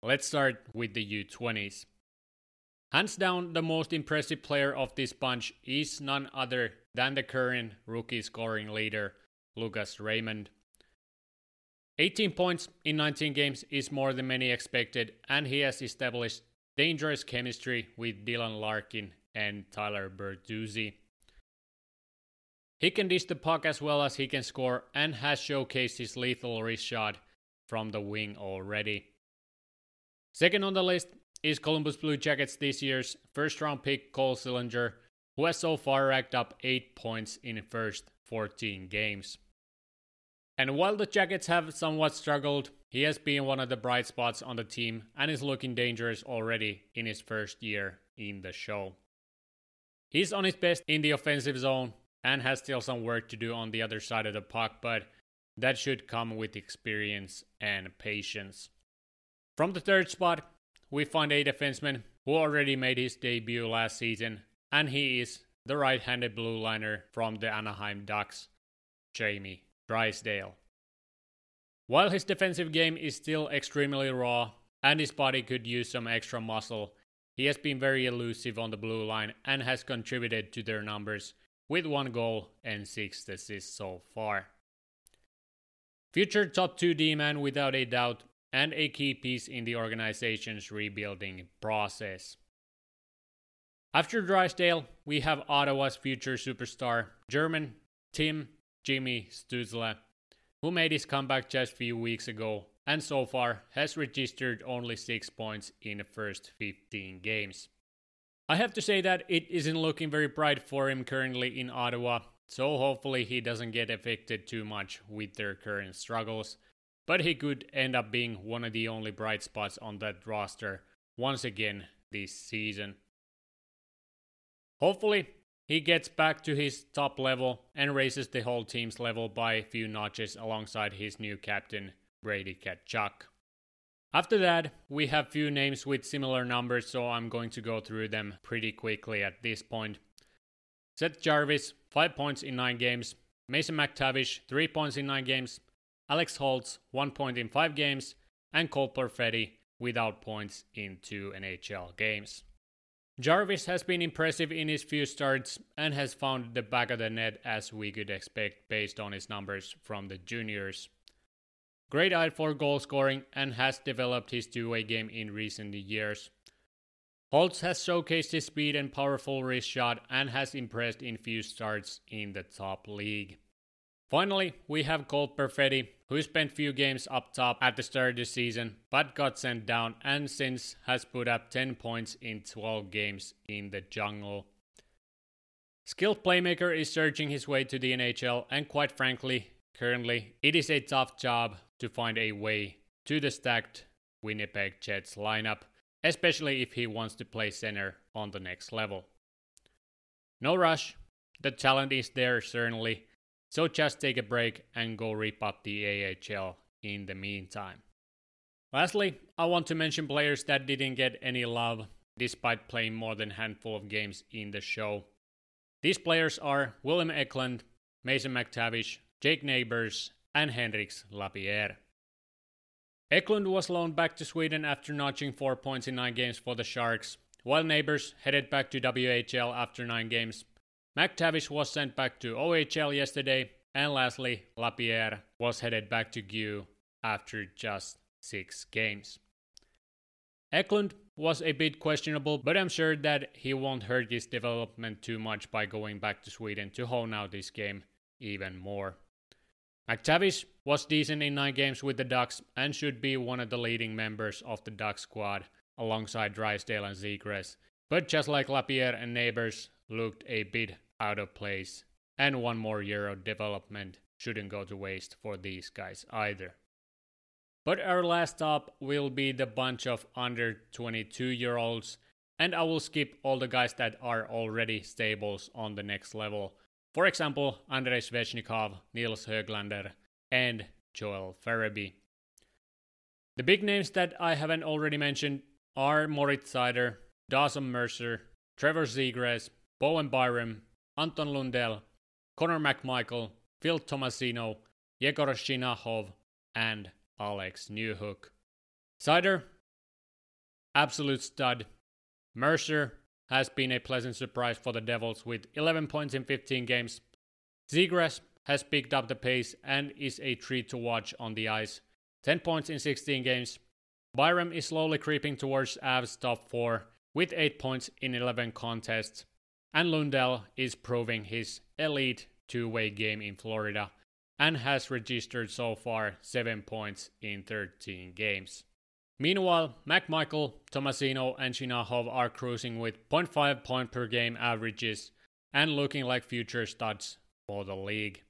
Let's start with the U20s. Hands down, the most impressive player of this bunch is none other than the current rookie scoring leader, Lucas Raymond. 18 points in 19 games is more than many expected, and he has established dangerous chemistry with Dylan Larkin and Tyler Bertuzzi. He can dish the puck as well as he can score and has showcased his lethal wrist shot from the wing already. Second on the list is Columbus Blue Jackets this year's first round pick Cole Sillinger, who has so far racked up 8 points in first 14 games. And while the Jackets have somewhat struggled, he has been one of the bright spots on the team and is looking dangerous already in his first year in the show. He's on his best in the offensive zone and has still some work to do on the other side of the puck, but that should come with experience and patience. From the third spot, we find a defenseman who already made his debut last season, and he is the right handed blue liner from the Anaheim Ducks, Jamie Drysdale. While his defensive game is still extremely raw and his body could use some extra muscle, he has been very elusive on the blue line and has contributed to their numbers with one goal and six assists so far. Future top 2 D man without a doubt and a key piece in the organization's rebuilding process. After Drysdale, we have Ottawa's future superstar, German Tim Jimmy Stützle, who made his comeback just a few weeks ago and so far has registered only 6 points in the first 15 games. I have to say that it isn't looking very bright for him currently in Ottawa, so hopefully he doesn't get affected too much with their current struggles. But he could end up being one of the only bright spots on that roster once again this season. Hopefully, he gets back to his top level and raises the whole team's level by a few notches alongside his new captain, Brady Tkachuk. After that, we have few names with similar numbers, so I'm going to go through them pretty quickly at this point. Seth Jarvis, 5 points in 9 games. Mason McTavish, 3 points in 9 games. Alex Holtz, 1 point in 5 games. And Cole Perfetti, without points in 2 NHL games. Jarvis has been impressive in his few starts and has found the back of the net as we could expect based on his numbers from the juniors. Great eye for goal scoring and has developed his two way game in recent years. Holtz has showcased his speed and powerful wrist shot and has impressed in few starts in the top league. Finally, we have Cole Perfetti, who spent few games up top at the start of the season, but got sent down and since has put up 10 points in 12 games in the jungle. Skilled playmaker is searching his way to the NHL, and quite frankly, currently, it is a tough job to find a way to the stacked Winnipeg Jets lineup, especially if he wants to play center on the next level. No rush, the talent is there certainly, so just take a break and go rip up the AHL in the meantime. Lastly, I want to mention players that didn't get any love despite playing more than handful of games in the show. These players are William Eklund, Mason McTavish, Jake Neighbors, and Hendrix Lapierre. Eklund was loaned back to Sweden after notching 4 points in 9 games for the Sharks, while Neighbors headed back to WHL after 9 games. McTavish was sent back to OHL yesterday, and lastly, Lapierre was headed back to GU after just 6 games. Eklund was a bit questionable, but I'm sure that he won't hurt his development too much by going back to Sweden to hone out this game even more. McTavish was decent in nine games with the Ducks and should be one of the leading members of the Ducks squad alongside Drysdale and Zegras. But just like Lapierre and Neighbors looked a bit out of place, and one more year of development shouldn't go to waste for these guys either. But our last stop will be the bunch of under 22 year olds, and I will skip all the guys that are already stables on the next level for example, Andrei Svechnikov, Nils Höglander, and Joel Farabee. The big names that I haven't already mentioned are Moritz Seider, Dawson Mercer, Trevor Zegras, Bowen Byram, Anton Lundell, Connor McMichael, Phil Tomasino, Yegor Chinakhov, and Alex Newhook. Seider, absolute stud. Mercer, has been a pleasant surprise for the Devils with 11 points in 15 games. Zegras has picked up the pace and is a treat to watch on the ice. 10 points in 16 games. Byram is slowly creeping towards Avs top 4 with 8 points in 11 contests. And Lundell is proving his elite two way game in Florida and has registered so far 7 points in 13 games. Meanwhile, McMichael, Tomasino, and Chinakhov are cruising with 0.5 point per game averages and looking like future studs for the league.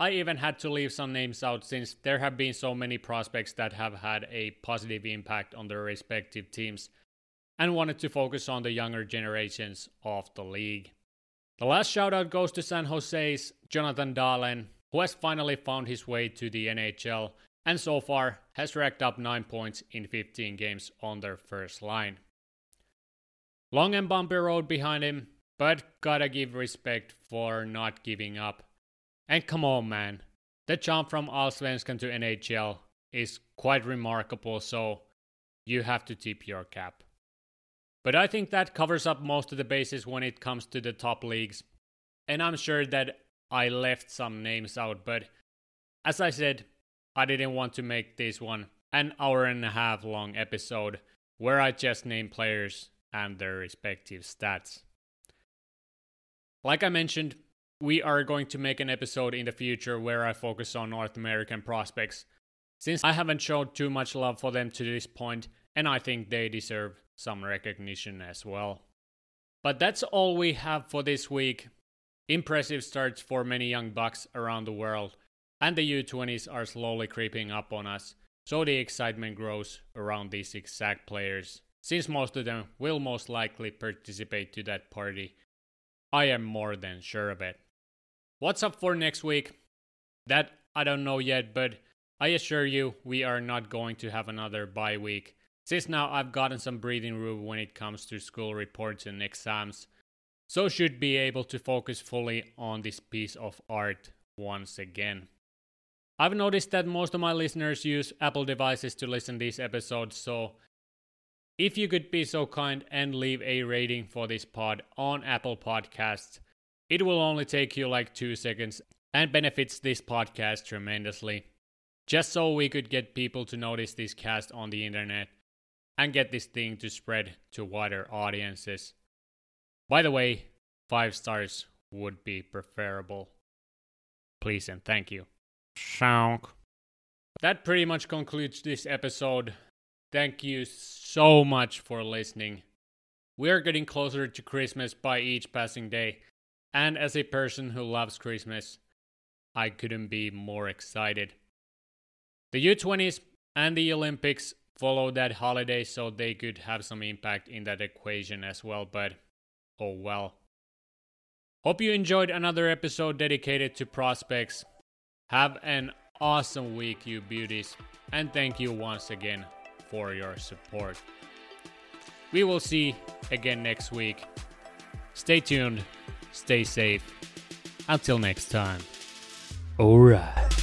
I even had to leave some names out since there have been so many prospects that have had a positive impact on their respective teams and wanted to focus on the younger generations of the league. The last shoutout goes to San Jose's Jonathan Dahlen, who has finally found his way to the NHL and so far has racked up 9 points in 15 games on their first line. Long and bumpy road behind him, but gotta give respect for not giving up. And come on, man, the jump from Allsvenskan to NHL is quite remarkable, so you have to tip your cap. But I think that covers up most of the bases when it comes to the top leagues. And I'm sure that I left some names out, but as I said, I didn't want to make this one an hour and a half long episode where I just name players and their respective stats. Like I mentioned, we are going to make an episode in the future where I focus on North American prospects, since I haven't shown too much love for them to this point, and I think they deserve some recognition as well. But that's all we have for this week. Impressive starts for many young bucks around the world, and the U20s are slowly creeping up on us, so the excitement grows around these exact players, since most of them will most likely participate to that party I am more than sure of it. What's up for next week? That I don't know yet, but I assure you we are not going to have another bye week. Since now I've gotten some breathing room when it comes to school reports and exams, so should be able to focus fully on this piece of art once again. I've noticed that most of my listeners use Apple devices to listen these episodes, so if you could be so kind and leave a rating for this pod on Apple Podcasts, it will only take you like two seconds and benefits this podcast tremendously. Just so we could get people to notice this cast on the internet and get this thing to spread to wider audiences. By the way, five stars would be preferable. Please and thank you. Shonk. That pretty much concludes this episode. Thank you so much for listening. We are getting closer to Christmas by each passing day, and as a person who loves Christmas, I couldn't be more excited. The U20s and the Olympics followed that holiday so they could have some impact in that equation as well, but oh well. Hope you enjoyed another episode dedicated to prospects. Have an awesome week, you beauties, and thank you once again for your support. We will see again next week. Stay tuned, stay safe. Until next time. Alright.